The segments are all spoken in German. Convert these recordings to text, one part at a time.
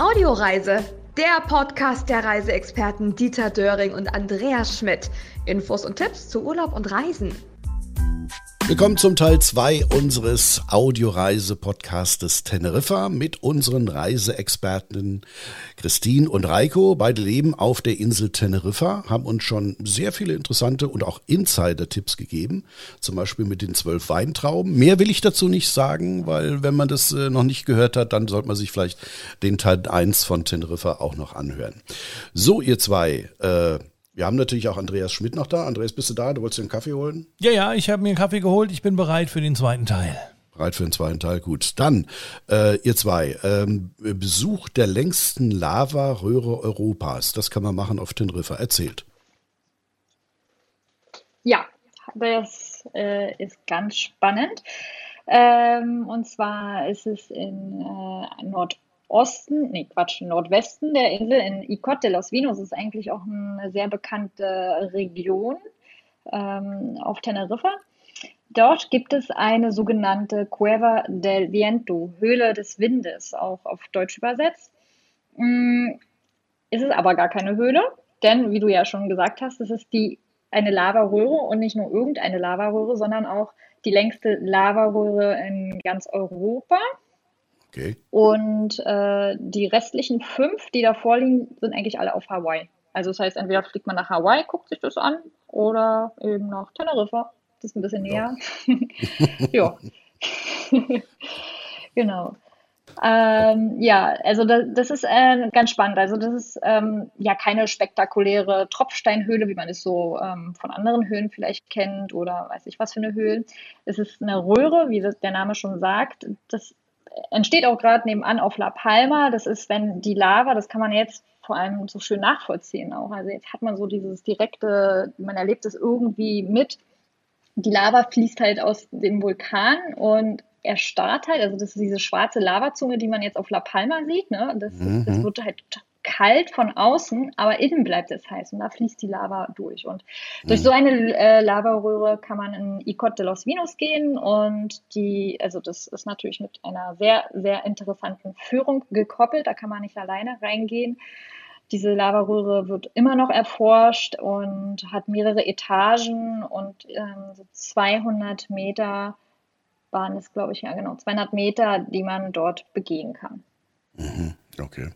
Audioreise, der Podcast der Reiseexperten Dieter Döring und Andreas Schmidt. Infos und Tipps zu Urlaub und Reisen. Willkommen zum Teil 2 unseres Audioreise-Podcastes Teneriffa mit unseren Reiseexperten Christine und Reiko. Beide leben auf der Insel Teneriffa, haben uns schon sehr viele interessante und auch Insider-Tipps gegeben, zum Beispiel mit den zwölf Weintrauben. Mehr will ich dazu nicht sagen, weil wenn man das äh, noch nicht gehört hat, dann sollte man sich vielleicht den Teil 1 von Teneriffa auch noch anhören. So, ihr zwei, äh, wir haben natürlich auch Andreas Schmidt noch da. Andreas, bist du da? Du wolltest dir einen Kaffee holen? Ja, ja, ich habe mir einen Kaffee geholt. Ich bin bereit für den zweiten Teil. Bereit für den zweiten Teil, gut. Dann, äh, ihr zwei, ähm, Besuch der längsten Lavaröhre Europas. Das kann man machen auf Teneriffa. Erzählt. Ja, das äh, ist ganz spannend. Ähm, und zwar ist es in äh, Nord Osten, nee, Quatsch, Nordwesten der Insel, in Icot de los Vinos, ist eigentlich auch eine sehr bekannte Region ähm, auf Teneriffa. Dort gibt es eine sogenannte Cueva del Viento, Höhle des Windes, auch auf Deutsch übersetzt. Mm, ist es aber gar keine Höhle, denn wie du ja schon gesagt hast, es ist die, eine Lavaröhre und nicht nur irgendeine Lavaröhre, sondern auch die längste Lavaröhre in ganz Europa. Okay. Und äh, die restlichen fünf, die da vorliegen, sind eigentlich alle auf Hawaii. Also das heißt, entweder fliegt man nach Hawaii, guckt sich das an, oder eben nach Teneriffa. Das ist ein bisschen näher. Ja. genau. Ähm, ja, also das, das ist äh, ganz spannend. Also das ist ähm, ja keine spektakuläre Tropfsteinhöhle, wie man es so ähm, von anderen Höhlen vielleicht kennt oder weiß ich was für eine Höhle. Es ist eine Röhre, wie der Name schon sagt. Das entsteht auch gerade nebenan auf La Palma. Das ist, wenn die Lava, das kann man jetzt vor allem so schön nachvollziehen auch. Also jetzt hat man so dieses direkte, man erlebt es irgendwie mit. Die Lava fließt halt aus dem Vulkan und erstarrt halt, also das ist diese schwarze Lavazunge, die man jetzt auf La Palma sieht, ne? Das, mhm. das wird halt kalt von außen, aber innen bleibt es heiß und da fließt die Lava durch. Und durch so eine äh, Lavaröhre kann man in Icot de los Vinos gehen und die, also das ist natürlich mit einer sehr, sehr interessanten Führung gekoppelt, da kann man nicht alleine reingehen. Diese Lavaröhre wird immer noch erforscht und hat mehrere Etagen und ähm, so 200 Meter waren es, glaube ich, ja genau, 200 Meter, die man dort begehen kann. Mhm, okay.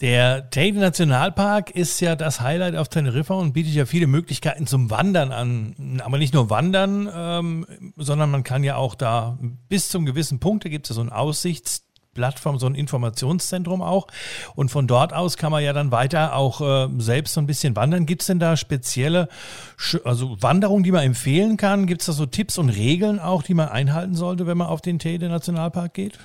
Der Teide Nationalpark ist ja das Highlight auf Teneriffa und bietet ja viele Möglichkeiten zum Wandern an. Aber nicht nur Wandern, ähm, sondern man kann ja auch da bis zum gewissen Punkt, da gibt es ja so eine Aussichtsplattform, so ein Informationszentrum auch. Und von dort aus kann man ja dann weiter auch äh, selbst so ein bisschen wandern. Gibt es denn da spezielle also Wanderungen, die man empfehlen kann? Gibt es da so Tipps und Regeln auch, die man einhalten sollte, wenn man auf den Teide Nationalpark geht?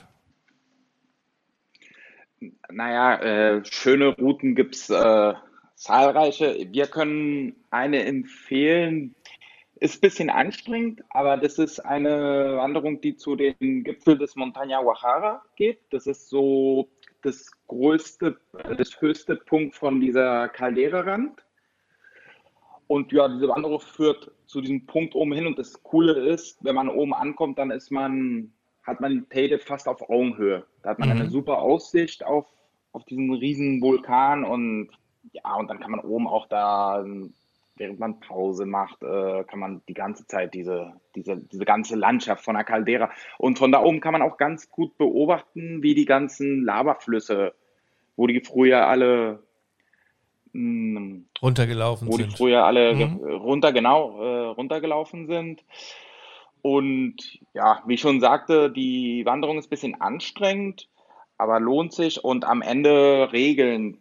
Naja, äh, schöne Routen gibt es äh, zahlreiche. Wir können eine empfehlen. Ist ein bisschen anstrengend, aber das ist eine Wanderung, die zu den Gipfel des Montaña Guajara geht. Das ist so das größte, das höchste Punkt von dieser Caldera-Rand. Und ja, diese Wanderung führt zu diesem Punkt oben hin. Und das Coole ist, wenn man oben ankommt, dann ist man hat man Teide fast auf Augenhöhe. Da hat man mhm. eine super Aussicht auf, auf diesen riesen Vulkan und ja, und dann kann man oben auch da, während man Pause macht, äh, kann man die ganze Zeit diese, diese, diese ganze Landschaft von der Caldera und von da oben kann man auch ganz gut beobachten, wie die ganzen Lavaflüsse, wo die früher alle mh, hm, runtergelaufen wo sind. Wo die früher alle mhm. runter, genau, äh, runtergelaufen sind. Und ja, wie ich schon sagte, die Wanderung ist ein bisschen anstrengend, aber lohnt sich. Und am Ende Regeln.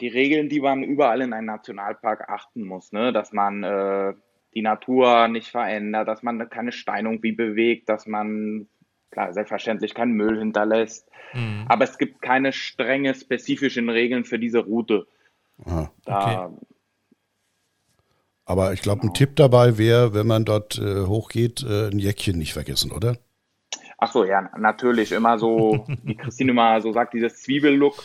Die Regeln, die man überall in einem Nationalpark achten muss, ne? dass man äh, die Natur nicht verändert, dass man keine Steinung wie bewegt, dass man klar, selbstverständlich keinen Müll hinterlässt. Mhm. Aber es gibt keine strenge, spezifischen Regeln für diese Route. Aha, okay. Da aber ich glaube, ein Tipp dabei wäre, wenn man dort äh, hochgeht, äh, ein Jäckchen nicht vergessen, oder? Ach so, ja, natürlich. Immer so, wie Christine immer so sagt, dieses Zwiebellook.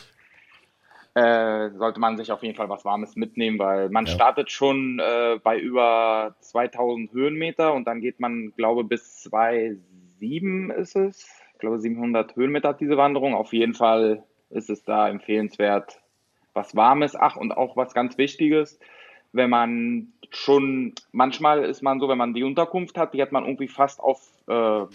Äh, sollte man sich auf jeden Fall was Warmes mitnehmen, weil man ja. startet schon äh, bei über 2000 Höhenmeter und dann geht man, glaube bis 2,7 ist es. Ich glaube, 700 Höhenmeter hat diese Wanderung. Auf jeden Fall ist es da empfehlenswert, was Warmes. Ach, und auch was ganz Wichtiges, wenn man schon, manchmal ist man so, wenn man die Unterkunft hat, die hat man irgendwie fast auf, äh,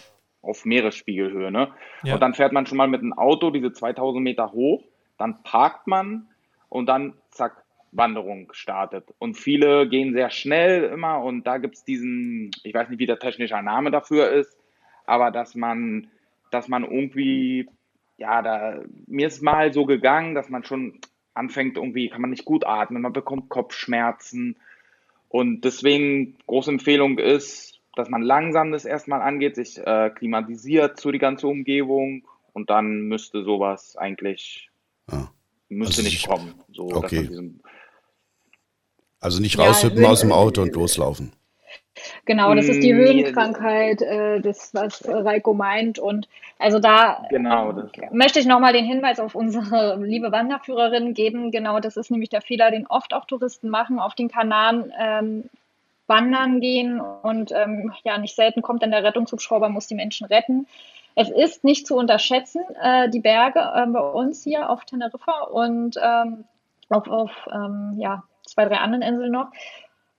auf Meeresspiegelhöhe. Ne? Ja. Und dann fährt man schon mal mit einem Auto diese 2000 Meter hoch, dann parkt man und dann zack, Wanderung startet. Und viele gehen sehr schnell immer und da gibt es diesen, ich weiß nicht, wie der technische Name dafür ist, aber dass man, dass man irgendwie, ja, da, mir ist mal so gegangen, dass man schon anfängt, irgendwie kann man nicht gut atmen, man bekommt Kopfschmerzen. Und deswegen große Empfehlung ist, dass man langsam das erstmal angeht, sich äh, klimatisiert zu die ganze Umgebung und dann müsste sowas eigentlich ah, müsste also nicht kommen. So, okay. also nicht raushüppen ja, aus dem Auto und loslaufen. Genau, das ist die mm, Höhenkrankheit, äh, das, was Reiko meint. Und also da genau, möchte ich nochmal den Hinweis auf unsere liebe Wanderführerin geben. Genau, das ist nämlich der Fehler, den oft auch Touristen machen, auf den Kanaren ähm, wandern gehen und ähm, ja, nicht selten kommt dann der Rettungshubschrauber, muss die Menschen retten. Es ist nicht zu unterschätzen, äh, die Berge äh, bei uns hier auf Teneriffa und ähm, auf, auf ähm, ja, zwei, drei anderen Inseln noch.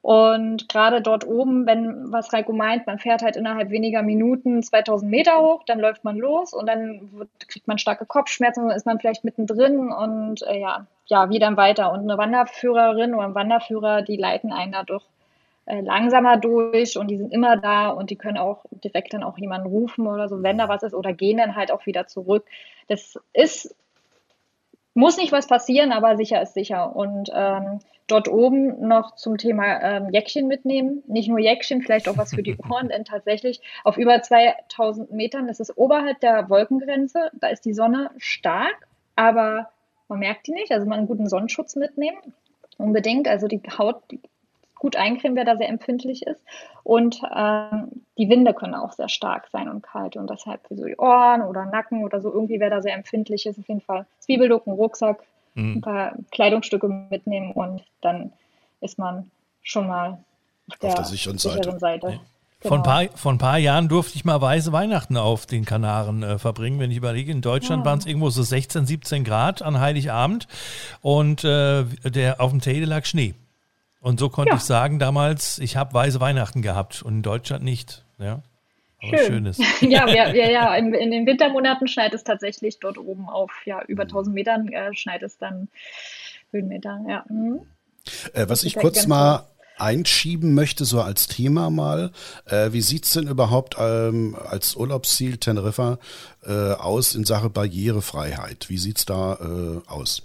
Und gerade dort oben, wenn, was Reiko meint, man fährt halt innerhalb weniger Minuten 2000 Meter hoch, dann läuft man los und dann wird, kriegt man starke Kopfschmerzen, dann ist man vielleicht mittendrin und äh, ja, ja, wie dann weiter. Und eine Wanderführerin oder ein Wanderführer, die leiten einen dadurch äh, langsamer durch und die sind immer da und die können auch direkt dann auch jemanden rufen oder so, wenn da was ist oder gehen dann halt auch wieder zurück. Das ist muss nicht was passieren, aber sicher ist sicher. Und ähm, dort oben noch zum Thema ähm, Jäckchen mitnehmen. Nicht nur Jäckchen, vielleicht auch was für die Ohren, denn tatsächlich auf über 2000 Metern, das ist oberhalb der Wolkengrenze, da ist die Sonne stark, aber man merkt die nicht. Also man einen guten Sonnenschutz mitnehmen. Unbedingt. Also die Haut gut eincremen, wer da sehr empfindlich ist. Und ähm, die Winde können auch sehr stark sein und kalt. Und deshalb für so die Ohren oder Nacken oder so, irgendwie wer da sehr empfindlich ist, auf jeden Fall Zwiebelducken, Rucksack, mhm. ein paar Kleidungsstücke mitnehmen und dann ist man schon mal auf der, auf der sicheren Seite. Seite. Ja. Genau. Vor, ein paar, vor ein paar Jahren durfte ich mal weiße Weihnachten auf den Kanaren äh, verbringen. Wenn ich überlege, in Deutschland ja. waren es irgendwo so 16, 17 Grad an Heiligabend und äh, der, auf dem Teide lag Schnee. Und so konnte ja. ich sagen damals, ich habe weiße Weihnachten gehabt und in Deutschland nicht. Ja. Aber Schön. Schönes. ja, ja, ja, ja. In, in, den Wintermonaten schneit es tatsächlich dort oben auf ja, über 1000 mhm. Metern äh, schneit es dann Höhenmeter. Ja. Mhm. Äh, was ich kurz mal einschieben möchte, so als Thema mal. Äh, wie sieht's denn überhaupt ähm, als Urlaubsziel Teneriffa äh, aus in Sache Barrierefreiheit? Wie sieht's da äh, aus?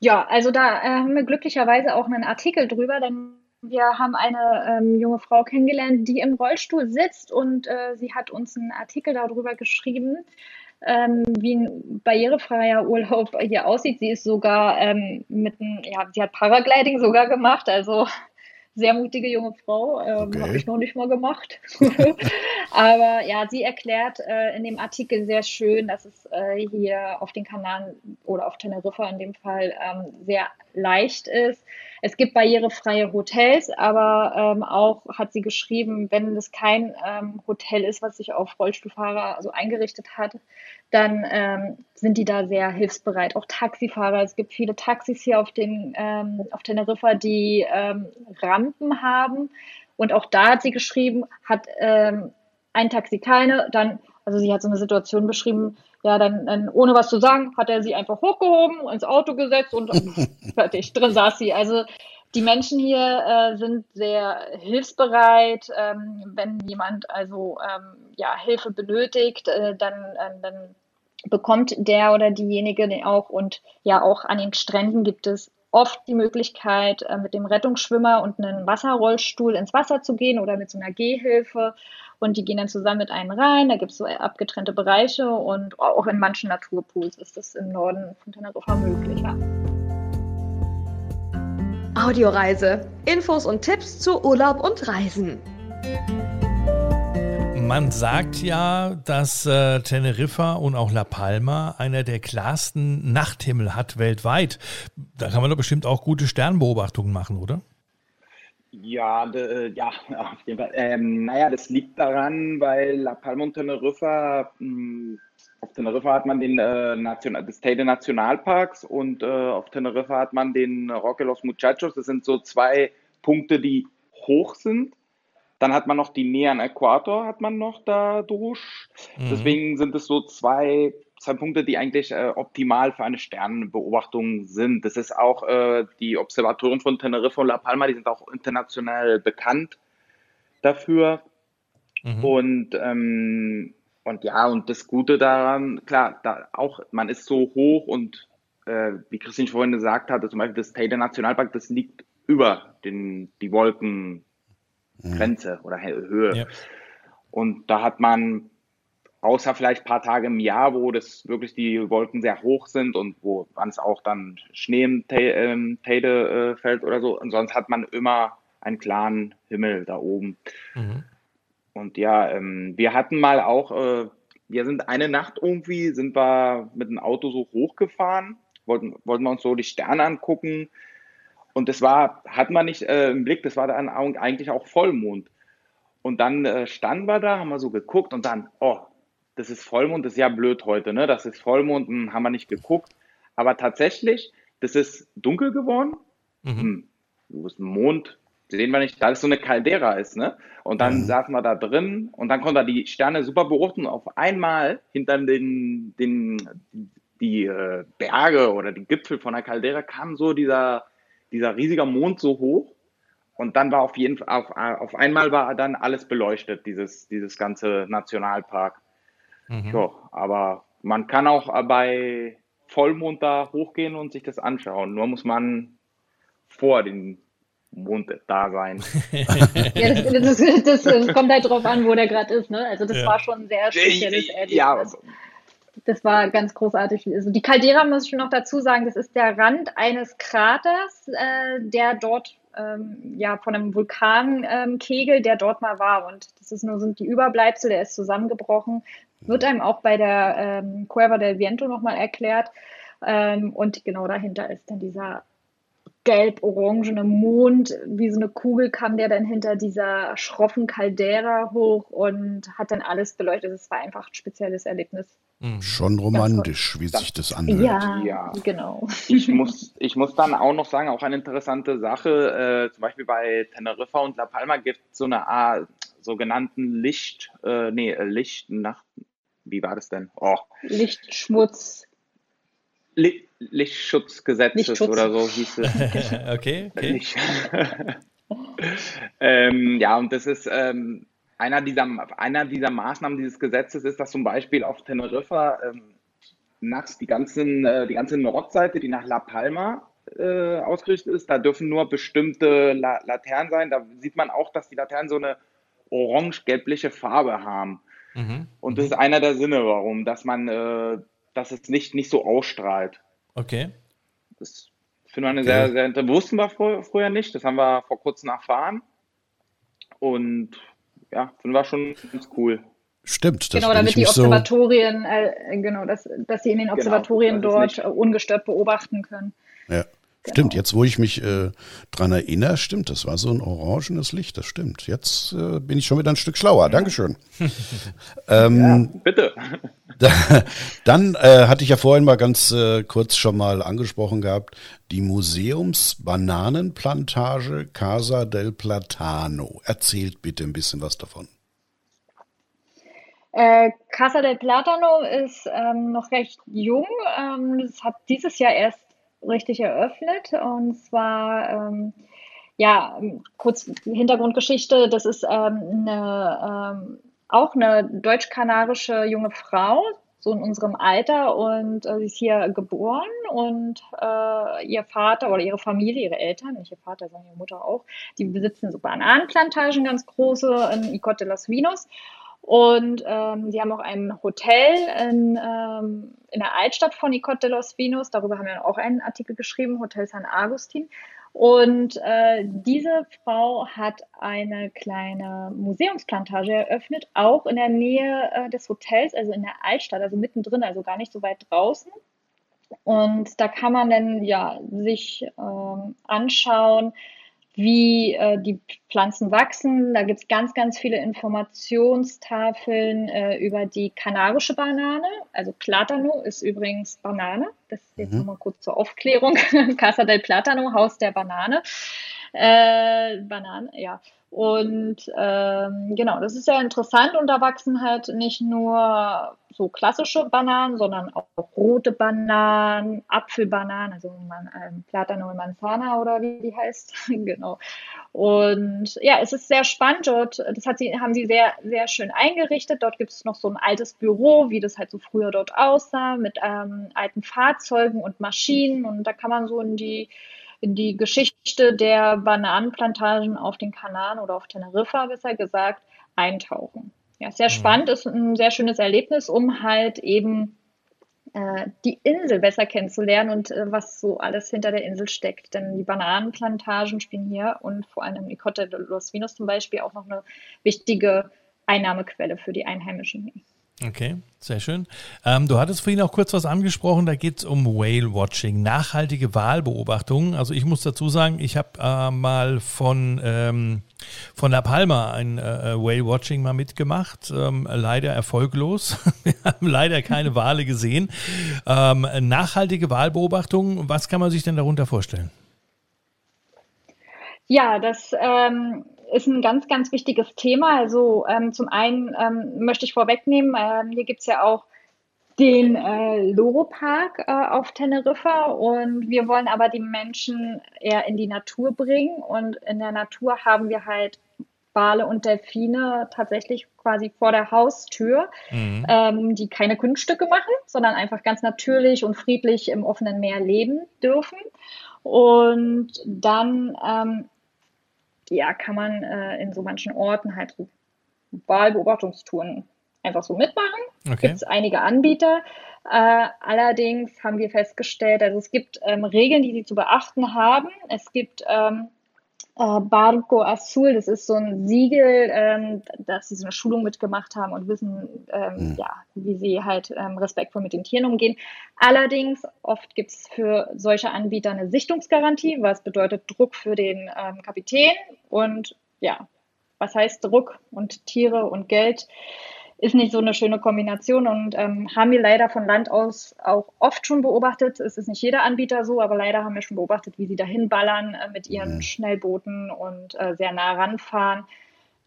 Ja, also da äh, haben wir glücklicherweise auch einen Artikel drüber, denn wir haben eine ähm, junge Frau kennengelernt, die im Rollstuhl sitzt und äh, sie hat uns einen Artikel darüber geschrieben, ähm, wie ein barrierefreier Urlaub hier aussieht. Sie ist sogar ähm, mit einem, ja, sie hat Paragliding sogar gemacht, also sehr mutige junge Frau, ähm, okay. habe ich noch nicht mal gemacht. Aber ja, sie erklärt äh, in dem Artikel sehr schön, dass es äh, hier auf den Kanaren oder auf Teneriffa in dem Fall ähm, sehr leicht ist. Es gibt barrierefreie Hotels, aber ähm, auch hat sie geschrieben, wenn es kein ähm, Hotel ist, was sich auf Rollstuhlfahrer so eingerichtet hat, dann ähm, sind die da sehr hilfsbereit. Auch Taxifahrer. Es gibt viele Taxis hier auf, den, ähm, auf Teneriffa, die ähm, Rampen haben. Und auch da hat sie geschrieben, hat ähm, ein Taxi keine, dann, also sie hat so eine Situation beschrieben, ja, dann, dann, ohne was zu sagen, hat er sie einfach hochgehoben, ins Auto gesetzt und fertig, drin saß sie. Also die Menschen hier äh, sind sehr hilfsbereit. Ähm, wenn jemand also ähm, ja, Hilfe benötigt, äh, dann, äh, dann bekommt der oder diejenige auch. Und ja, auch an den Stränden gibt es oft die Möglichkeit, äh, mit dem Rettungsschwimmer und einem Wasserrollstuhl ins Wasser zu gehen oder mit so einer Gehhilfe. Und die gehen dann zusammen mit einem rein. Da gibt es so abgetrennte Bereiche und auch in manchen Naturpools ist das im Norden von Teneriffa möglich. Ja. Audioreise. Infos und Tipps zu Urlaub und Reisen. Man sagt ja, dass äh, Teneriffa und auch La Palma einer der klarsten Nachthimmel hat weltweit. Da kann man doch bestimmt auch gute Sternbeobachtungen machen, oder? Ja, de, ja, auf jeden Fall. Ähm, naja, das liegt daran, weil La Palma und Teneriffa mh, hm, auf Teneriffa hat man den äh, National, das Teide Nationalparks und äh, auf Teneriffa hat man den Roque Los Muchachos. Das sind so zwei Punkte, die hoch sind. Dann hat man noch die Nähe an Äquator, hat man noch dadurch. Mhm. Deswegen sind es so zwei, zwei Punkte, die eigentlich äh, optimal für eine Sternenbeobachtung sind. Das ist auch äh, die Observatorien von Teneriffa und La Palma, die sind auch international bekannt dafür. Mhm. Und, ähm, und ja, und das Gute daran, klar, da auch, man ist so hoch und äh, wie Christine vorhin gesagt hatte, zum Beispiel das Teide Nationalpark, das liegt über den, die Wolkengrenze mhm. oder Höhe. Ja. Und da hat man, außer vielleicht ein paar Tage im Jahr, wo das wirklich die Wolken sehr hoch sind und wo es auch dann Schnee im ähm, Teide äh, fällt oder so, und sonst hat man immer einen klaren Himmel da oben. Mhm. Und ja, ähm, wir hatten mal auch, äh, wir sind eine Nacht irgendwie, sind wir mit dem Auto so hochgefahren, wollten, wollten wir uns so die Sterne angucken. Und das war, hatten wir nicht äh, im Blick, das war dann eigentlich auch Vollmond. Und dann äh, standen wir da, haben wir so geguckt und dann, oh, das ist Vollmond, das ist ja blöd heute, ne? Das ist Vollmond, hm, haben wir nicht geguckt. Aber tatsächlich, das ist dunkel geworden. Mhm. Hm, wo ist ein Mond? sehen wir nicht, da ist so eine Caldera ist, ne? Und dann mhm. saßen wir da drin und dann konnten wir die Sterne super beobachten. Auf einmal hinter den, den die äh, Berge oder die Gipfel von der Caldera kam so dieser, dieser riesiger Mond so hoch. Und dann war auf jeden Fall, auf, auf einmal war dann alles beleuchtet, dieses, dieses ganze Nationalpark. Mhm. Ja, aber man kann auch bei Vollmond da hochgehen und sich das anschauen. Nur muss man vor den Mond da sein. ja, das, das, das, kommt halt drauf an, wo der gerade ist. Ne? Also das ja. war schon ein sehr spezielles Erlebnis. Ja. Das war ganz großartig. Also die Caldera muss ich noch dazu sagen, das ist der Rand eines Kraters, äh, der dort ähm, ja von einem Vulkankegel, ähm, der dort mal war. Und das ist nur sind die Überbleibsel, der ist zusammengebrochen. Wird einem auch bei der ähm, Cueva del Viento nochmal erklärt. Ähm, und genau dahinter ist dann dieser gelb-orangene Mond, wie so eine Kugel kam der dann hinter dieser schroffen Caldera hoch und hat dann alles beleuchtet. Es war einfach ein spezielles Erlebnis. Mhm. Schon romantisch, wie sich das anhört. Ja, ja, genau. Ich muss, ich muss dann auch noch sagen, auch eine interessante Sache, äh, zum Beispiel bei Teneriffa und La Palma gibt es so eine Art sogenannten Licht, äh, nee, äh, Lichtnacht, wie war das denn? Oh. Lichtschmutz. Lichtschutzgesetzes Lichtschutz. oder so hieß es. okay, okay. ähm, ja, und das ist ähm, einer, dieser, einer dieser Maßnahmen dieses Gesetzes ist, dass zum Beispiel auf Teneriffa ähm, nachts die, ganzen, äh, die ganze Nordseite, die nach La Palma äh, ausgerichtet ist, da dürfen nur bestimmte La Laternen sein. Da sieht man auch, dass die Laternen so eine orange-gelbliche Farbe haben. Mhm. Und das ist einer der Sinne, warum, dass man äh, dass es nicht, nicht so ausstrahlt. Okay. Das finde ich eine okay. sehr, sehr, wussten wir vorher nicht. Das haben wir vor kurzem erfahren. Und ja, finden wir schon ganz cool. Stimmt, das Genau, damit die Observatorien, so äh, genau, dass, dass sie in den genau, Observatorien genau, dort ungestört beobachten können. Ja. Genau. Stimmt, jetzt wo ich mich äh, dran erinnere, stimmt, das war so ein orangenes Licht, das stimmt. Jetzt äh, bin ich schon wieder ein Stück schlauer. Dankeschön. ähm, ja, bitte. dann äh, hatte ich ja vorhin mal ganz äh, kurz schon mal angesprochen gehabt, die Museumsbananenplantage Casa del Platano. Erzählt bitte ein bisschen was davon. Äh, Casa del Platano ist ähm, noch recht jung. Ähm, es hat dieses Jahr erst richtig eröffnet. Und zwar, ähm, ja, kurz Hintergrundgeschichte, das ist ähm, eine, ähm, auch eine deutsch-kanarische junge Frau, so in unserem Alter. Und äh, sie ist hier geboren. Und äh, ihr Vater oder ihre Familie, ihre Eltern, nicht ihr Vater, sondern ihre Mutter auch, die besitzen so Bananenplantagen, ganz große in Icote Las Vinos und ähm, sie haben auch ein Hotel in, ähm, in der Altstadt von Icot de los Vinos. Darüber haben wir auch einen Artikel geschrieben, Hotel San Agustin. Und äh, diese Frau hat eine kleine Museumsplantage eröffnet, auch in der Nähe äh, des Hotels, also in der Altstadt, also mittendrin, also gar nicht so weit draußen. Und da kann man dann ja sich ähm, anschauen, wie äh, die Pflanzen wachsen. Da gibt es ganz, ganz viele Informationstafeln äh, über die kanarische Banane. Also Platano ist übrigens Banane. Das ist jetzt mhm. nochmal kurz zur Aufklärung. Casa del Platano, Haus der Banane. Äh, Bananen, ja. Und ähm, genau, das ist sehr interessant und da wachsen halt nicht nur so klassische Bananen, sondern auch rote Bananen, Apfelbananen, also man, ähm, Platano Manzana oder wie die heißt, genau. Und ja, es ist sehr spannend dort. Das hat sie, haben sie sehr, sehr schön eingerichtet. Dort gibt es noch so ein altes Büro, wie das halt so früher dort aussah, mit ähm, alten Fahrzeugen und Maschinen. Und da kann man so in die in die Geschichte der Bananenplantagen auf den Kanaren oder auf Teneriffa, besser gesagt, eintauchen. Ja, sehr mhm. spannend, ist ein sehr schönes Erlebnis, um halt eben äh, die Insel besser kennenzulernen und äh, was so alles hinter der Insel steckt. Denn die Bananenplantagen spielen hier und vor allem im Icote de los Vinos zum Beispiel auch noch eine wichtige Einnahmequelle für die Einheimischen. Okay, sehr schön. Ähm, du hattest vorhin auch kurz was angesprochen, da geht es um Whale-Watching, nachhaltige Wahlbeobachtungen. Also ich muss dazu sagen, ich habe äh, mal von, ähm, von La Palma ein äh, äh, Whale-Watching mal mitgemacht, ähm, leider erfolglos. Wir haben leider keine Wale gesehen. Ähm, nachhaltige Wahlbeobachtungen, was kann man sich denn darunter vorstellen? Ja, das ähm, ist ein ganz, ganz wichtiges Thema. Also ähm, zum einen ähm, möchte ich vorwegnehmen, ähm, hier gibt es ja auch den äh, Loro-Park äh, auf Teneriffa und wir wollen aber die Menschen eher in die Natur bringen und in der Natur haben wir halt Wale und Delfine tatsächlich quasi vor der Haustür, mhm. ähm, die keine Kunststücke machen, sondern einfach ganz natürlich und friedlich im offenen Meer leben dürfen. Und dann ähm, ja, kann man äh, in so manchen Orten halt so Wahlbeobachtungstouren einfach so mitmachen. Okay. Gibt es einige Anbieter. Äh, allerdings haben wir festgestellt, also es gibt ähm, Regeln, die sie zu beachten haben. Es gibt ähm, äh, Barco Azul, das ist so ein Siegel, ähm, dass sie so eine Schulung mitgemacht haben und wissen, ähm, mhm. ja, wie sie halt ähm, respektvoll mit den Tieren umgehen. Allerdings, oft gibt es für solche Anbieter eine Sichtungsgarantie, was bedeutet Druck für den ähm, Kapitän und ja, was heißt Druck und Tiere und Geld? Ist nicht so eine schöne Kombination und ähm, haben wir leider von Land aus auch oft schon beobachtet. Es ist nicht jeder Anbieter so, aber leider haben wir schon beobachtet, wie sie dahin ballern äh, mit ihren mhm. Schnellbooten und äh, sehr nah ranfahren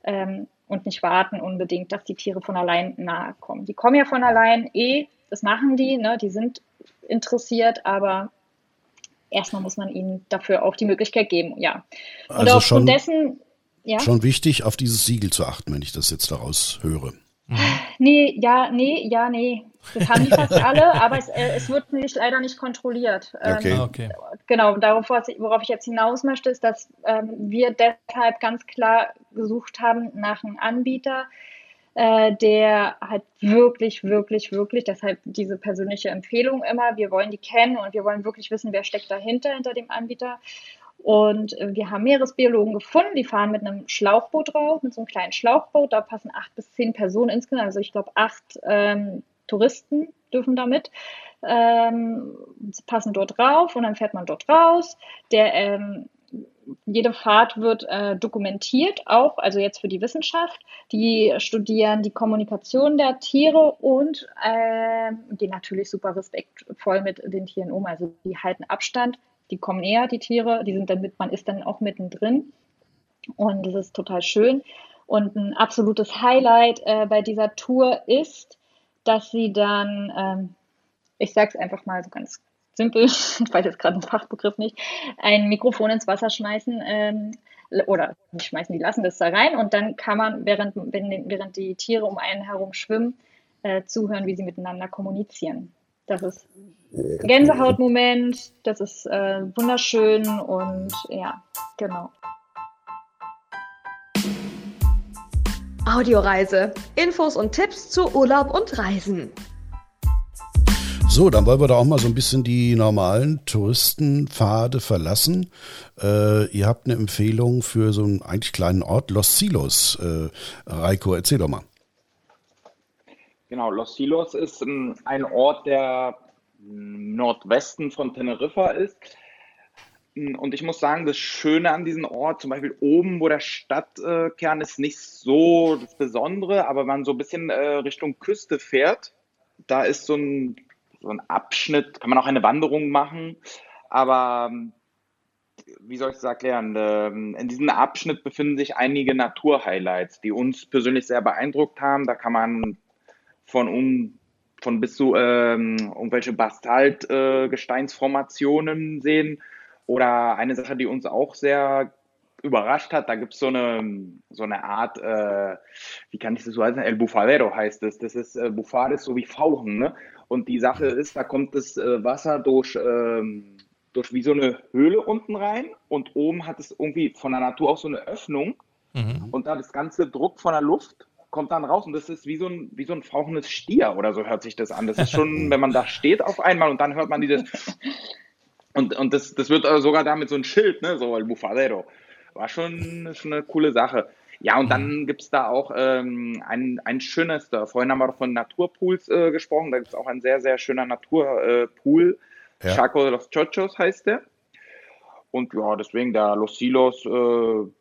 ähm, und nicht warten unbedingt, dass die Tiere von allein nahe kommen. Die kommen ja von allein eh, das machen die, ne? die sind interessiert, aber erstmal muss man ihnen dafür auch die Möglichkeit geben, ja. Und also aufgrund dessen, ja. Schon wichtig, auf dieses Siegel zu achten, wenn ich das jetzt daraus höre. Mhm. Nee, ja, nee, ja, nee. Das haben die fast alle, aber es, äh, es wird nicht, leider nicht kontrolliert. Okay. Ähm, okay. Genau, darauf, worauf ich jetzt hinaus möchte, ist, dass ähm, wir deshalb ganz klar gesucht haben nach einem Anbieter, äh, der halt wirklich, wirklich, wirklich, deshalb diese persönliche Empfehlung immer, wir wollen die kennen und wir wollen wirklich wissen, wer steckt dahinter, hinter dem Anbieter. Und äh, wir haben Meeresbiologen gefunden, die fahren mit einem Schlauchboot drauf, mit so einem kleinen Schlauchboot. Da passen acht bis zehn Personen insgesamt. Also ich glaube, acht ähm, Touristen dürfen damit. Ähm, passen dort drauf und dann fährt man dort raus. Der, ähm, jede Fahrt wird äh, dokumentiert, auch, also jetzt für die Wissenschaft. Die studieren die Kommunikation der Tiere und äh, gehen natürlich super respektvoll mit den Tieren um. Also die halten Abstand, die kommen näher, die Tiere, die sind dann man ist dann auch mittendrin. Und das ist total schön. Und ein absolutes Highlight äh, bei dieser Tour ist, dass sie dann, ähm, ich sage es einfach mal so ganz simpel, ich weiß jetzt gerade den Fachbegriff nicht, ein Mikrofon ins Wasser schmeißen ähm, oder nicht schmeißen, die lassen das da rein und dann kann man, während, während die Tiere um einen herum schwimmen, äh, zuhören, wie sie miteinander kommunizieren. Das ist Gänsehautmoment, das ist äh, wunderschön und ja, genau. Audioreise. Infos und Tipps zu Urlaub und Reisen. So, dann wollen wir da auch mal so ein bisschen die normalen Touristenpfade verlassen. Äh, ihr habt eine Empfehlung für so einen eigentlich kleinen Ort, Los Silos. Äh, Reiko, erzähl doch mal. Genau, Los Silos ist ein Ort, der Nordwesten von Teneriffa ist. Und ich muss sagen, das Schöne an diesem Ort, zum Beispiel oben, wo der Stadtkern ist, nicht so das Besondere, aber wenn man so ein bisschen äh, Richtung Küste fährt, da ist so ein, so ein Abschnitt, kann man auch eine Wanderung machen, aber ähm, wie soll ich das erklären? Ähm, in diesem Abschnitt befinden sich einige Naturhighlights, die uns persönlich sehr beeindruckt haben. Da kann man von um von bis zu ähm, irgendwelche Basaltgesteinsformationen äh, sehen. Oder eine Sache, die uns auch sehr überrascht hat, da gibt es so eine, so eine Art, äh, wie kann ich das so heißen? El Bufadero heißt es. Das ist, äh, Bufar ist so wie Fauchen. Ne? Und die Sache ist, da kommt das äh, Wasser durch, ähm, durch wie so eine Höhle unten rein und oben hat es irgendwie von der Natur aus so eine Öffnung. Mhm. Und da das ganze Druck von der Luft kommt dann raus und das ist wie so ein, wie so ein fauchendes Stier oder so hört sich das an. Das ist schon, wenn man da steht auf einmal und dann hört man dieses und, und das, das wird sogar damit so ein Schild, ne, so El Bufadero. War schon, schon eine coole Sache. Ja, und dann gibt es da auch ähm, ein, ein schönes, da, vorhin haben wir von Naturpools äh, gesprochen, da gibt es auch ein sehr, sehr schöner Naturpool. Äh, ja. Chaco de los Chochos heißt der. Und ja, deswegen der Los Silos äh,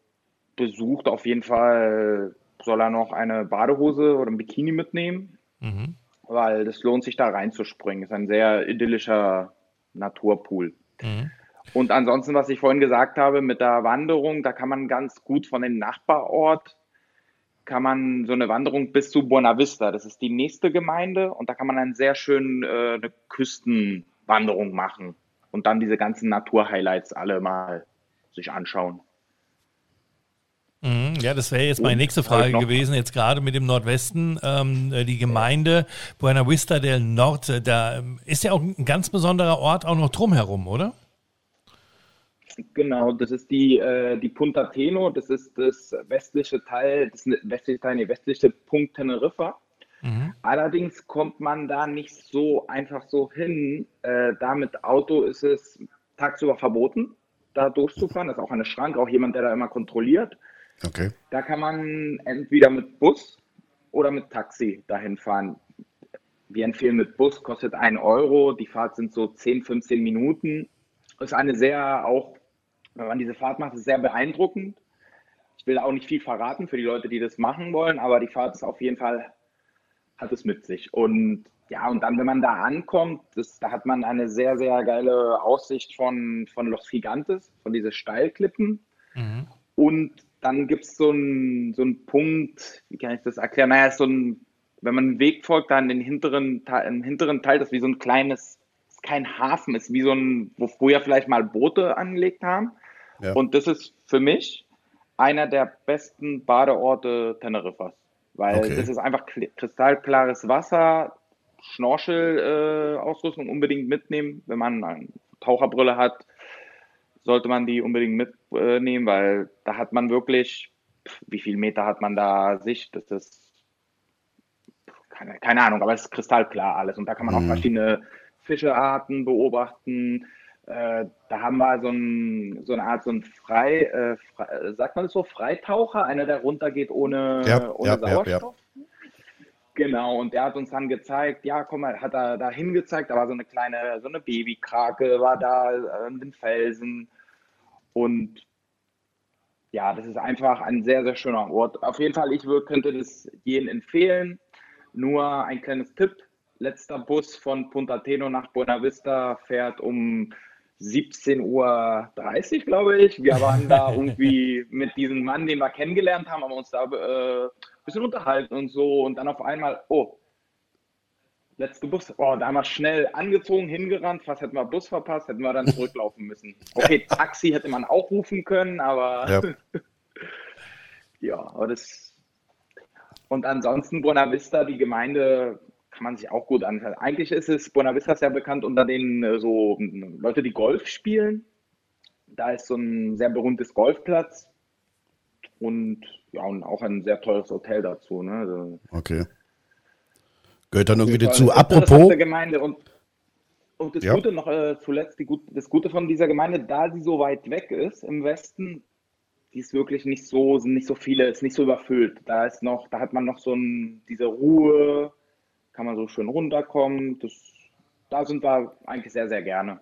besucht auf jeden Fall soll er noch eine Badehose oder ein Bikini mitnehmen, mhm. weil das lohnt sich da reinzuspringen. Ist ein sehr idyllischer Naturpool. Mhm. Und ansonsten, was ich vorhin gesagt habe mit der Wanderung, da kann man ganz gut von dem Nachbarort kann man so eine Wanderung bis zu Buena Vista. Das ist die nächste Gemeinde und da kann man einen sehr schönen äh, eine Küstenwanderung machen und dann diese ganzen Naturhighlights alle mal sich anschauen. Mhm, ja, das wäre jetzt meine nächste Frage gewesen, jetzt gerade mit dem Nordwesten. Ähm, äh, die Gemeinde Buena Vista del Norte, da ähm, ist ja auch ein ganz besonderer Ort auch noch drumherum, oder? Genau, das ist die, äh, die Punta Teno, das ist das westliche Teil, das westliche Teil, nee, westliche Punkt Teneriffa. Mhm. Allerdings kommt man da nicht so einfach so hin. Äh, da mit Auto ist es tagsüber verboten, da durchzufahren. Das ist auch eine Schranke, auch jemand, der da immer kontrolliert. Okay. Da kann man entweder mit Bus oder mit Taxi dahin fahren. Wir empfehlen mit Bus, kostet 1 Euro. Die Fahrt sind so 10, 15 Minuten. Ist eine sehr, auch wenn man diese Fahrt macht, ist sehr beeindruckend. Ich will auch nicht viel verraten für die Leute, die das machen wollen, aber die Fahrt ist auf jeden Fall, hat es mit sich. Und ja, und dann, wenn man da ankommt, das, da hat man eine sehr, sehr geile Aussicht von, von Los Gigantes, von diesen Steilklippen. Mhm. Und dann gibt es so einen so Punkt, wie kann ich das erklären? Naja, so ein, wenn man einen Weg folgt, dann den hinteren, im hinteren Teil, das ist wie so ein kleines, ist kein Hafen, ist wie so ein, wo früher vielleicht mal Boote angelegt haben. Ja. Und das ist für mich einer der besten Badeorte Teneriffas. Weil okay. das ist einfach kristallklares Wasser, Schnorchel-Ausrüstung äh, unbedingt mitnehmen, wenn man eine Taucherbrille hat sollte man die unbedingt mitnehmen, weil da hat man wirklich, wie viel Meter hat man da Sicht? Das ist keine, keine Ahnung, aber es ist kristallklar alles. Und da kann man mhm. auch verschiedene Fischearten beobachten. Äh, da haben wir so, ein, so, eine Art, so ein Frei, äh, frei, sagt man das so, Freitaucher, einer, der runtergeht ohne, ja, ohne ja, Sauerstoff. Ja, Genau, und der hat uns dann gezeigt, ja, komm mal, hat er da hingezeigt, da war so eine kleine, so eine Babykrake, war da an den Felsen. Und ja, das ist einfach ein sehr, sehr schöner Ort. Auf jeden Fall, ich würde, könnte das jedem empfehlen. Nur ein kleines Tipp. Letzter Bus von Punta Teno nach Buena Vista fährt um 17.30 Uhr, glaube ich. Wir waren da irgendwie mit diesem Mann, den wir kennengelernt haben, haben uns da äh, bisschen unterhalten und so und dann auf einmal, oh, letzte Bus, oh, da haben wir schnell angezogen, hingerannt, fast hätten wir Bus verpasst, hätten wir dann zurücklaufen müssen. Okay, Taxi hätte man auch rufen können, aber ja, ja aber das und ansonsten Buena Vista, die Gemeinde kann man sich auch gut anhören. Eigentlich ist es, Buena Vista sehr bekannt unter den äh, so Leute, die Golf spielen. Da ist so ein sehr berühmtes Golfplatz und ja, und auch ein sehr teures Hotel dazu. Ne? Also, okay. Gehört dann irgendwie dazu. Apropos. Gemeinde und, und das ja. Gute noch äh, zuletzt, die, das Gute von dieser Gemeinde, da sie so weit weg ist im Westen, die ist wirklich nicht so, sind nicht so viele, ist nicht so überfüllt. Da ist noch, da hat man noch so ein, diese Ruhe, kann man so schön runterkommen. Das, da sind wir eigentlich sehr, sehr gerne.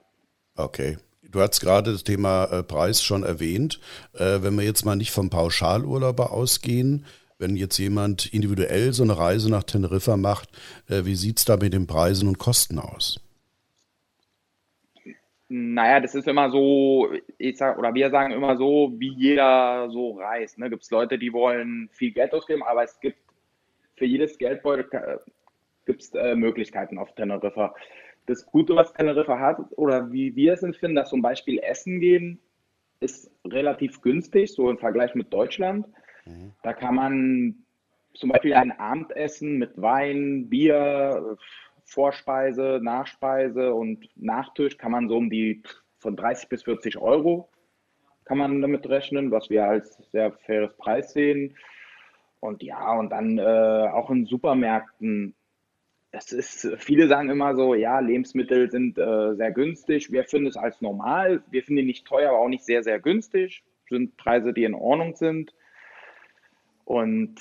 Okay. Du hast gerade das Thema äh, Preis schon erwähnt. Äh, wenn wir jetzt mal nicht vom Pauschalurlauber ausgehen, wenn jetzt jemand individuell so eine Reise nach Teneriffa macht, äh, wie sieht es da mit den Preisen und Kosten aus? Naja, das ist immer so, ich sag, oder wir sagen immer so, wie jeder so reist. Ne? Gibt es Leute, die wollen viel Geld ausgeben, aber es gibt für jedes Geldbeutel äh, gibt's, äh, Möglichkeiten auf Teneriffa. Das Gute, was Teneriffa hat, oder wie wir es empfinden, dass zum Beispiel Essen gehen, ist relativ günstig, so im Vergleich mit Deutschland. Da kann man zum Beispiel ein Abendessen mit Wein, Bier, Vorspeise, Nachspeise und Nachtisch kann man so um die von 30 bis 40 Euro kann man damit rechnen, was wir als sehr faires Preis sehen. Und ja, und dann äh, auch in Supermärkten. Es ist, viele sagen immer so, ja, Lebensmittel sind äh, sehr günstig. Wir finden es als normal. Wir finden die nicht teuer, aber auch nicht sehr, sehr günstig. Sind Preise, die in Ordnung sind. Und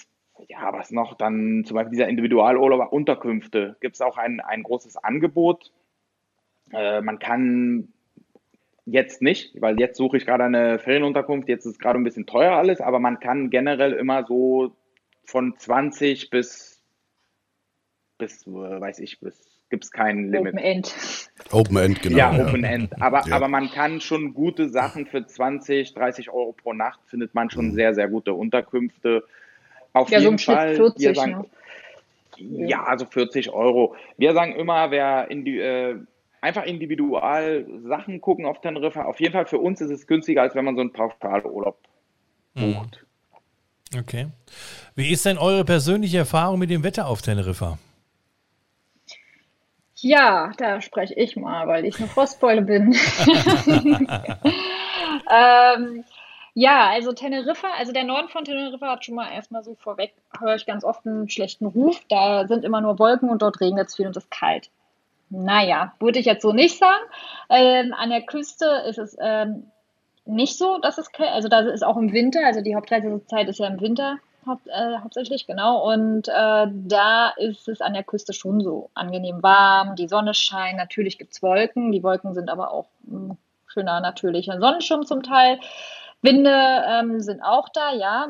ja, was noch? Dann zum Beispiel dieser Individualurlaub Unterkünfte. Gibt es auch ein, ein großes Angebot. Äh, man kann jetzt nicht, weil jetzt suche ich gerade eine Ferienunterkunft. Jetzt ist es gerade ein bisschen teuer alles, aber man kann generell immer so von 20 bis, bis äh, weiß ich, bis gibt es kein Limit. Open End. Open End, genau. Ja, Open End. Aber, ja. aber man kann schon gute Sachen für 20, 30 Euro pro Nacht findet man schon mhm. sehr, sehr gute Unterkünfte. Auf ja, jeden so Fall. 40, sagen, ne? Ja, also 40 Euro. Wir sagen immer, wer in die, äh, einfach individual Sachen gucken auf Teneriffa. Auf jeden Fall für uns ist es günstiger, als wenn man so einen Pauschalurlaub mhm. bucht. Okay. Wie ist denn eure persönliche Erfahrung mit dem Wetter auf Teneriffa? Ja, da spreche ich mal, weil ich eine Frostbeule bin. ähm, ja, also Teneriffa, also der Norden von Teneriffa hat schon mal erstmal so vorweg, höre ich ganz oft einen schlechten Ruf. Da sind immer nur Wolken und dort regnet es viel und es ist kalt. Naja, würde ich jetzt so nicht sagen. Ähm, an der Küste ist es ähm, nicht so, dass es kalt Also da ist auch im Winter, also die Hauptreisezeit ist ja im Winter haupt, äh, hauptsächlich, genau. Und äh, da ist es an der Küste schon so angenehm warm, die Sonne scheint, natürlich gibt es Wolken, die Wolken sind aber auch ein hm, schöner natürlicher Sonnenschirm zum Teil. Winde ähm, sind auch da, ja.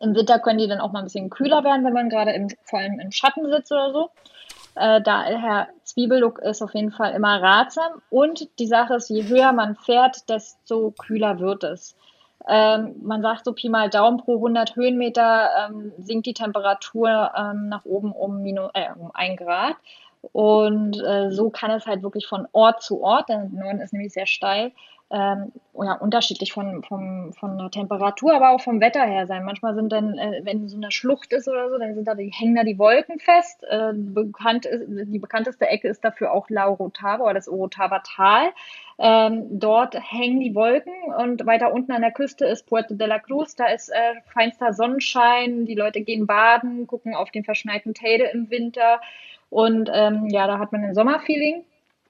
Im Winter können die dann auch mal ein bisschen kühler werden, wenn man gerade vor allem im Schatten sitzt oder so. Äh, daher Zwiebellook ist auf jeden Fall immer ratsam. Und die Sache ist, je höher man fährt, desto kühler wird es. Ähm, man sagt so Pi mal Daumen pro 100 Höhenmeter ähm, sinkt die Temperatur ähm, nach oben um, Minus, äh, um ein Grad. Und äh, so kann es halt wirklich von Ort zu Ort, der Norden ist nämlich sehr steil, ähm, ja, unterschiedlich von, von, von der Temperatur, aber auch vom Wetter her sein. Manchmal sind dann, äh, wenn so eine Schlucht ist oder so, dann sind da die, hängen da die Wolken fest. Äh, bekannt ist, die bekannteste Ecke ist dafür auch Laurotava oder das Orotava Tal. Ähm, dort hängen die Wolken und weiter unten an der Küste ist Puerto de la Cruz. Da ist äh, feinster Sonnenschein. Die Leute gehen baden, gucken auf den verschneiten Teide im Winter. Und ähm, ja, da hat man ein Sommerfeeling.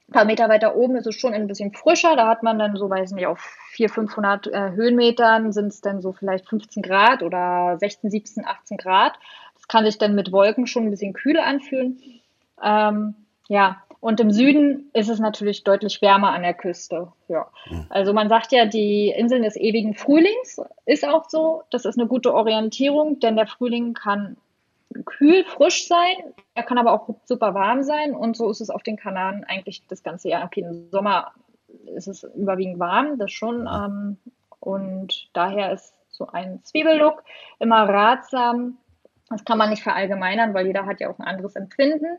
Ein paar Meter weiter oben ist es schon ein bisschen frischer. Da hat man dann so, weiß nicht, auf 400, 500 äh, Höhenmetern sind es dann so vielleicht 15 Grad oder 16, 17, 18 Grad. Das kann sich dann mit Wolken schon ein bisschen kühler anfühlen. Ähm, ja, und im Süden ist es natürlich deutlich wärmer an der Küste. Ja. Also man sagt ja, die Inseln des ewigen Frühlings ist auch so. Das ist eine gute Orientierung, denn der Frühling kann kühl, frisch sein. Er kann aber auch super warm sein. Und so ist es auf den Kanaren eigentlich das ganze Jahr. Okay, im Sommer ist es überwiegend warm, das schon. Ähm, und daher ist so ein Zwiebellook immer ratsam. Das kann man nicht verallgemeinern, weil jeder hat ja auch ein anderes Empfinden.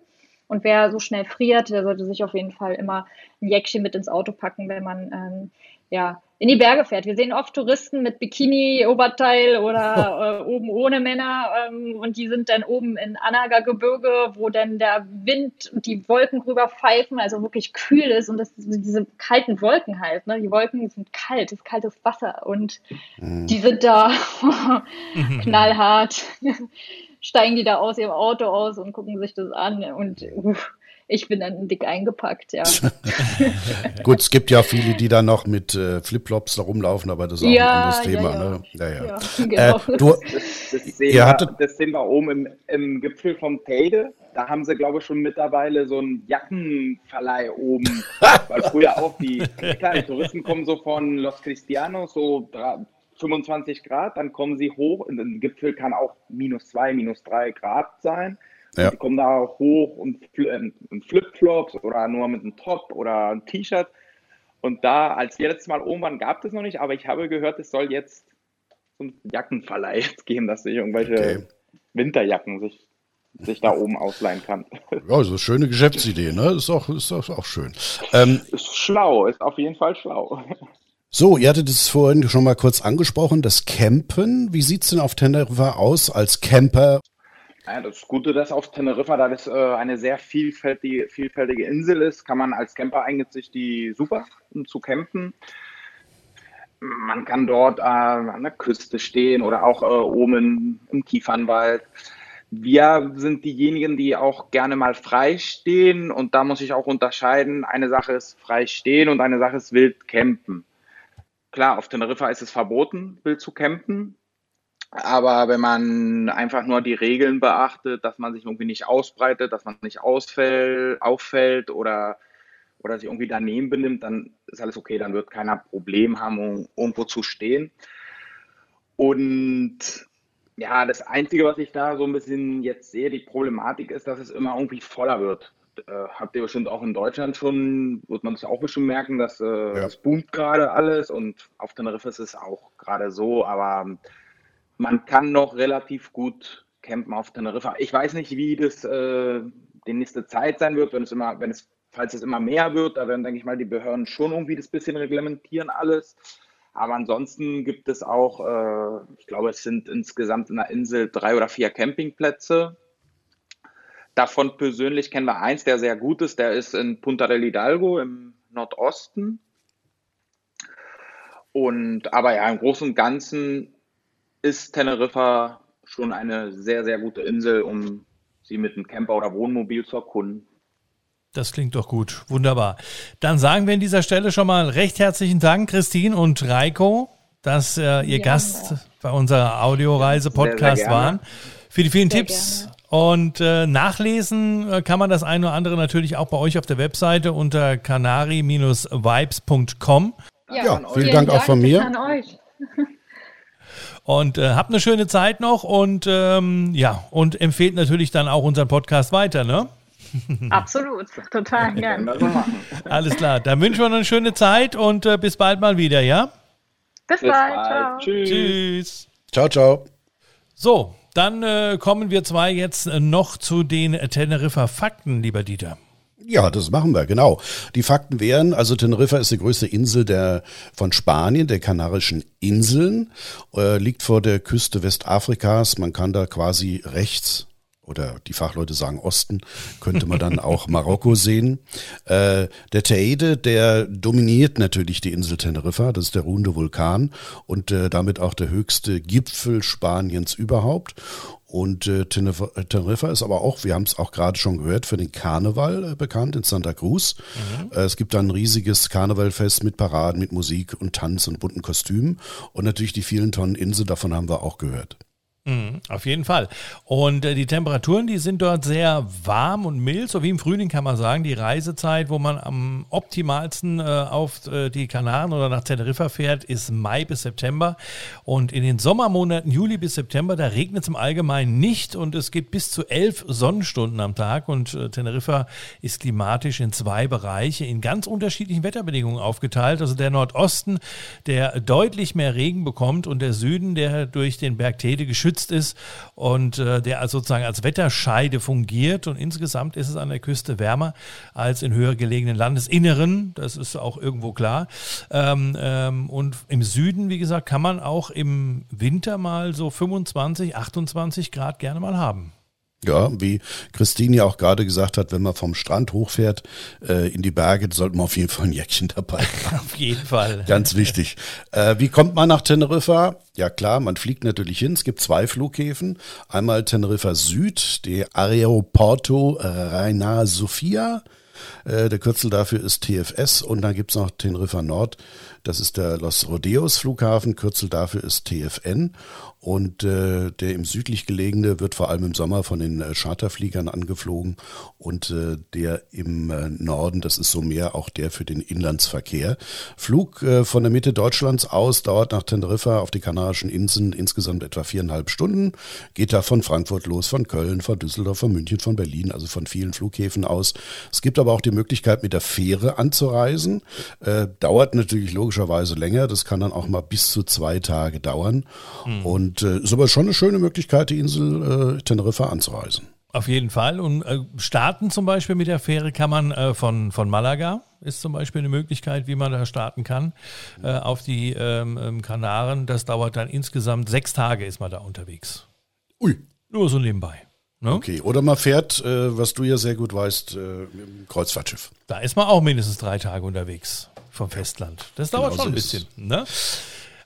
Und wer so schnell friert, der sollte sich auf jeden Fall immer ein Jäckchen mit ins Auto packen, wenn man ähm, ja, in die Berge fährt. Wir sehen oft Touristen mit Bikini-Oberteil oder äh, oben ohne Männer ähm, und die sind dann oben in Anaga-Gebirge, wo dann der Wind und die Wolken rüber pfeifen, also wirklich kühl ist und das diese kalten Wolken halt. Ne? Die Wolken sind kalt, es ist kaltes Wasser und mhm. die sind da knallhart. Steigen die da aus ihrem Auto aus und gucken sich das an und uff, ich bin dann dick eingepackt, ja. Gut, es gibt ja viele, die da noch mit äh, Flipflops da rumlaufen, aber das ist auch ja, ein anderes Thema. Ja, ne? ja. ja genau. äh, du, das, das, sehen wir, hattet, das sehen wir oben im, im Gipfel vom Teide. Da haben sie, glaube ich, schon mittlerweile so einen Jackenverleih oben. weil früher auch die, klar, die Touristen kommen so von Los Cristianos, so 25 Grad, dann kommen sie hoch. Ein Gipfel kann auch minus zwei, minus drei Grad sein. Ja. Die kommen da hoch und ähm, in Flipflops oder nur mit einem Top oder ein T-Shirt. Und da, als wir letztes Mal oben waren, gab es noch nicht, aber ich habe gehört, es soll jetzt zum Jackenverleih gehen, dass sich irgendwelche okay. Winterjacken sich, sich da oben ausleihen kann. Ja, das ist eine schöne Geschäftsidee, ne? Ist auch, ist auch, auch schön. Ähm, ist schlau, ist auf jeden Fall schlau. So, ihr hattet es vorhin schon mal kurz angesprochen, das Campen. Wie sieht es denn auf Teneriffa aus als Camper? Ja, das Gute, dass auf Teneriffa, da das äh, eine sehr vielfältige, vielfältige Insel ist, kann man als Camper eigentlich sich die super, um zu campen. Man kann dort äh, an der Küste stehen oder auch äh, oben im Kiefernwald. Wir sind diejenigen, die auch gerne mal frei stehen und da muss ich auch unterscheiden. Eine Sache ist frei stehen und eine Sache ist wild campen. Klar, auf Teneriffa ist es verboten, wild zu campen. Aber wenn man einfach nur die Regeln beachtet, dass man sich irgendwie nicht ausbreitet, dass man nicht ausfällt, auffällt oder, oder sich irgendwie daneben benimmt, dann ist alles okay, dann wird keiner Problem haben, um irgendwo zu stehen. Und ja, das Einzige, was ich da so ein bisschen jetzt sehe, die Problematik ist, dass es immer irgendwie voller wird. Äh, habt ihr bestimmt auch in Deutschland schon, wird man das auch bestimmt merken, dass äh, ja. es boomt gerade alles und auf Teneriffa ist es auch gerade so, aber man kann noch relativ gut campen auf Teneriffa. Ich weiß nicht, wie das äh, die nächste Zeit sein wird, wenn es immer, wenn es, falls es immer mehr wird, da werden, denke ich mal, die Behörden schon irgendwie das bisschen reglementieren alles. Aber ansonsten gibt es auch, äh, ich glaube, es sind insgesamt in der Insel drei oder vier Campingplätze. Davon persönlich kennen wir eins, der sehr gut ist. Der ist in Punta del Hidalgo im Nordosten. Und aber ja, im Großen und Ganzen ist Teneriffa schon eine sehr, sehr gute Insel, um sie mit einem Camper oder Wohnmobil zu erkunden. Das klingt doch gut. Wunderbar. Dann sagen wir an dieser Stelle schon mal recht herzlichen Dank, Christine und Reiko, dass äh, ihr ja, Gast ja. bei unserer Audioreise-Podcast waren. Für die vielen sehr Tipps. Gerne. Und äh, nachlesen äh, kann man das eine oder andere natürlich auch bei euch auf der Webseite unter canari-vibes.com. Ja, ja vielen Dank, Dank auch von mir. An euch. Und äh, habt eine schöne Zeit noch und ähm, ja, und empfehlt natürlich dann auch unseren Podcast weiter, ne? Absolut, total gern. Alles klar, dann wünschen wir noch eine schöne Zeit und äh, bis bald mal wieder, ja? Bis, bis bald, bald. Ciao. Tschüss. Tschüss. Ciao, ciao. So, dann äh, kommen wir zwei jetzt noch zu den Teneriffa Fakten, lieber Dieter. Ja, das machen wir, genau. Die Fakten wären, also Teneriffa ist die größte Insel der, von Spanien, der Kanarischen Inseln, äh, liegt vor der Küste Westafrikas. Man kann da quasi rechts oder die Fachleute sagen Osten, könnte man dann auch Marokko sehen. Äh, der Teide, der dominiert natürlich die Insel Teneriffa, das ist der ruhende Vulkan und äh, damit auch der höchste Gipfel Spaniens überhaupt. Und äh, Teneriffa ist aber auch, wir haben es auch gerade schon gehört, für den Karneval äh, bekannt in Santa Cruz. Mhm. Äh, es gibt da ein riesiges Karnevalfest mit Paraden, mit Musik und Tanz und bunten Kostümen. Und natürlich die vielen Tonnen Insel, davon haben wir auch gehört. Mhm, auf jeden Fall. Und äh, die Temperaturen, die sind dort sehr warm und mild, so wie im Frühling kann man sagen. Die Reisezeit, wo man am optimalsten äh, auf äh, die Kanaren oder nach Teneriffa fährt, ist Mai bis September. Und in den Sommermonaten Juli bis September, da regnet es im Allgemeinen nicht und es gibt bis zu elf Sonnenstunden am Tag. Und äh, Teneriffa ist klimatisch in zwei Bereiche in ganz unterschiedlichen Wetterbedingungen aufgeteilt. Also der Nordosten, der deutlich mehr Regen bekommt und der Süden, der durch den Berg Tede geschützt geschützt ist und äh, der sozusagen als Wetterscheide fungiert. Und insgesamt ist es an der Küste wärmer als in höher gelegenen Landesinneren. Das ist auch irgendwo klar. Ähm, ähm, und im Süden, wie gesagt, kann man auch im Winter mal so 25, 28 Grad gerne mal haben. Ja, wie Christine ja auch gerade gesagt hat, wenn man vom Strand hochfährt äh, in die Berge, sollte man auf jeden Fall ein Jäckchen dabei haben. auf jeden Fall. Ganz wichtig. Äh, wie kommt man nach Teneriffa? Ja klar, man fliegt natürlich hin. Es gibt zwei Flughäfen. Einmal Teneriffa Süd, der Aeroporto Reina Sofia. Äh, der Kürzel dafür ist TFS und dann gibt's noch Teneriffa Nord. Das ist der Los Rodeos Flughafen. Kürzel dafür ist TFN. Und äh, der im südlich gelegene wird vor allem im Sommer von den äh, Charterfliegern angeflogen. Und äh, der im äh, Norden, das ist so mehr auch der für den Inlandsverkehr. Flug äh, von der Mitte Deutschlands aus dauert nach Teneriffa auf die Kanarischen Inseln insgesamt etwa viereinhalb Stunden. Geht da von Frankfurt los, von Köln, von Düsseldorf, von München, von Berlin, also von vielen Flughäfen aus. Es gibt aber auch die Möglichkeit, mit der Fähre anzureisen. Äh, dauert natürlich logischerweise länger. Das kann dann auch mal bis zu zwei Tage dauern. Mhm. Und und äh, ist aber schon eine schöne Möglichkeit, die Insel äh, Teneriffa anzureisen. Auf jeden Fall. Und äh, starten zum Beispiel mit der Fähre kann man äh, von, von Malaga, ist zum Beispiel eine Möglichkeit, wie man da starten kann, äh, auf die ähm, ähm, Kanaren. Das dauert dann insgesamt sechs Tage, ist man da unterwegs. Ui. Nur so nebenbei. Ne? Okay, oder man fährt, äh, was du ja sehr gut weißt, äh, mit dem Kreuzfahrtschiff. Da ist man auch mindestens drei Tage unterwegs vom Festland. Das dauert genau schon ein bisschen. Ne?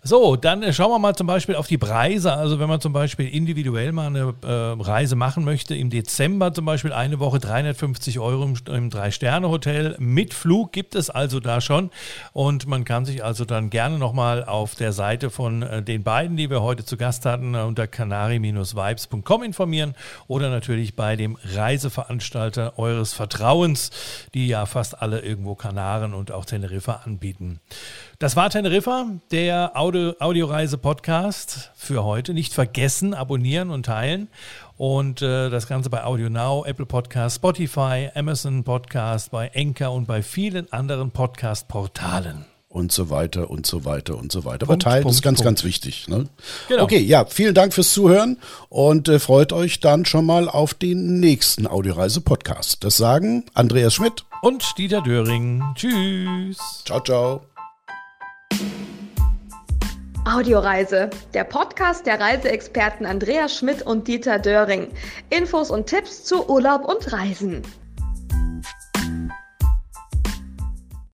So, dann äh, schauen wir mal zum Beispiel auf die Preise. Also wenn man zum Beispiel individuell mal eine äh, Reise machen möchte, im Dezember zum Beispiel eine Woche 350 Euro im, im Drei-Sterne-Hotel mit Flug gibt es also da schon. Und man kann sich also dann gerne nochmal auf der Seite von äh, den beiden, die wir heute zu Gast hatten, äh, unter canari-vibes.com informieren oder natürlich bei dem Reiseveranstalter eures Vertrauens, die ja fast alle irgendwo Kanaren und auch Teneriffa anbieten. Das war Teneriffa, der Audio, Audioreise-Podcast für heute. Nicht vergessen, abonnieren und teilen. Und äh, das Ganze bei Audio Now, Apple Podcast, Spotify, Amazon Podcast, bei Enker und bei vielen anderen Podcast-Portalen und so weiter und so weiter und so weiter. Aber teilen Punkt, ist ganz, Punkt. ganz wichtig. Ne? Genau. Okay, ja, vielen Dank fürs Zuhören und äh, freut euch dann schon mal auf den nächsten Audioreise-Podcast. Das sagen Andreas Schmidt und Dieter Döring. Tschüss. Ciao, ciao. Audioreise, der Podcast der Reiseexperten Andreas Schmidt und Dieter Döring. Infos und Tipps zu Urlaub und Reisen.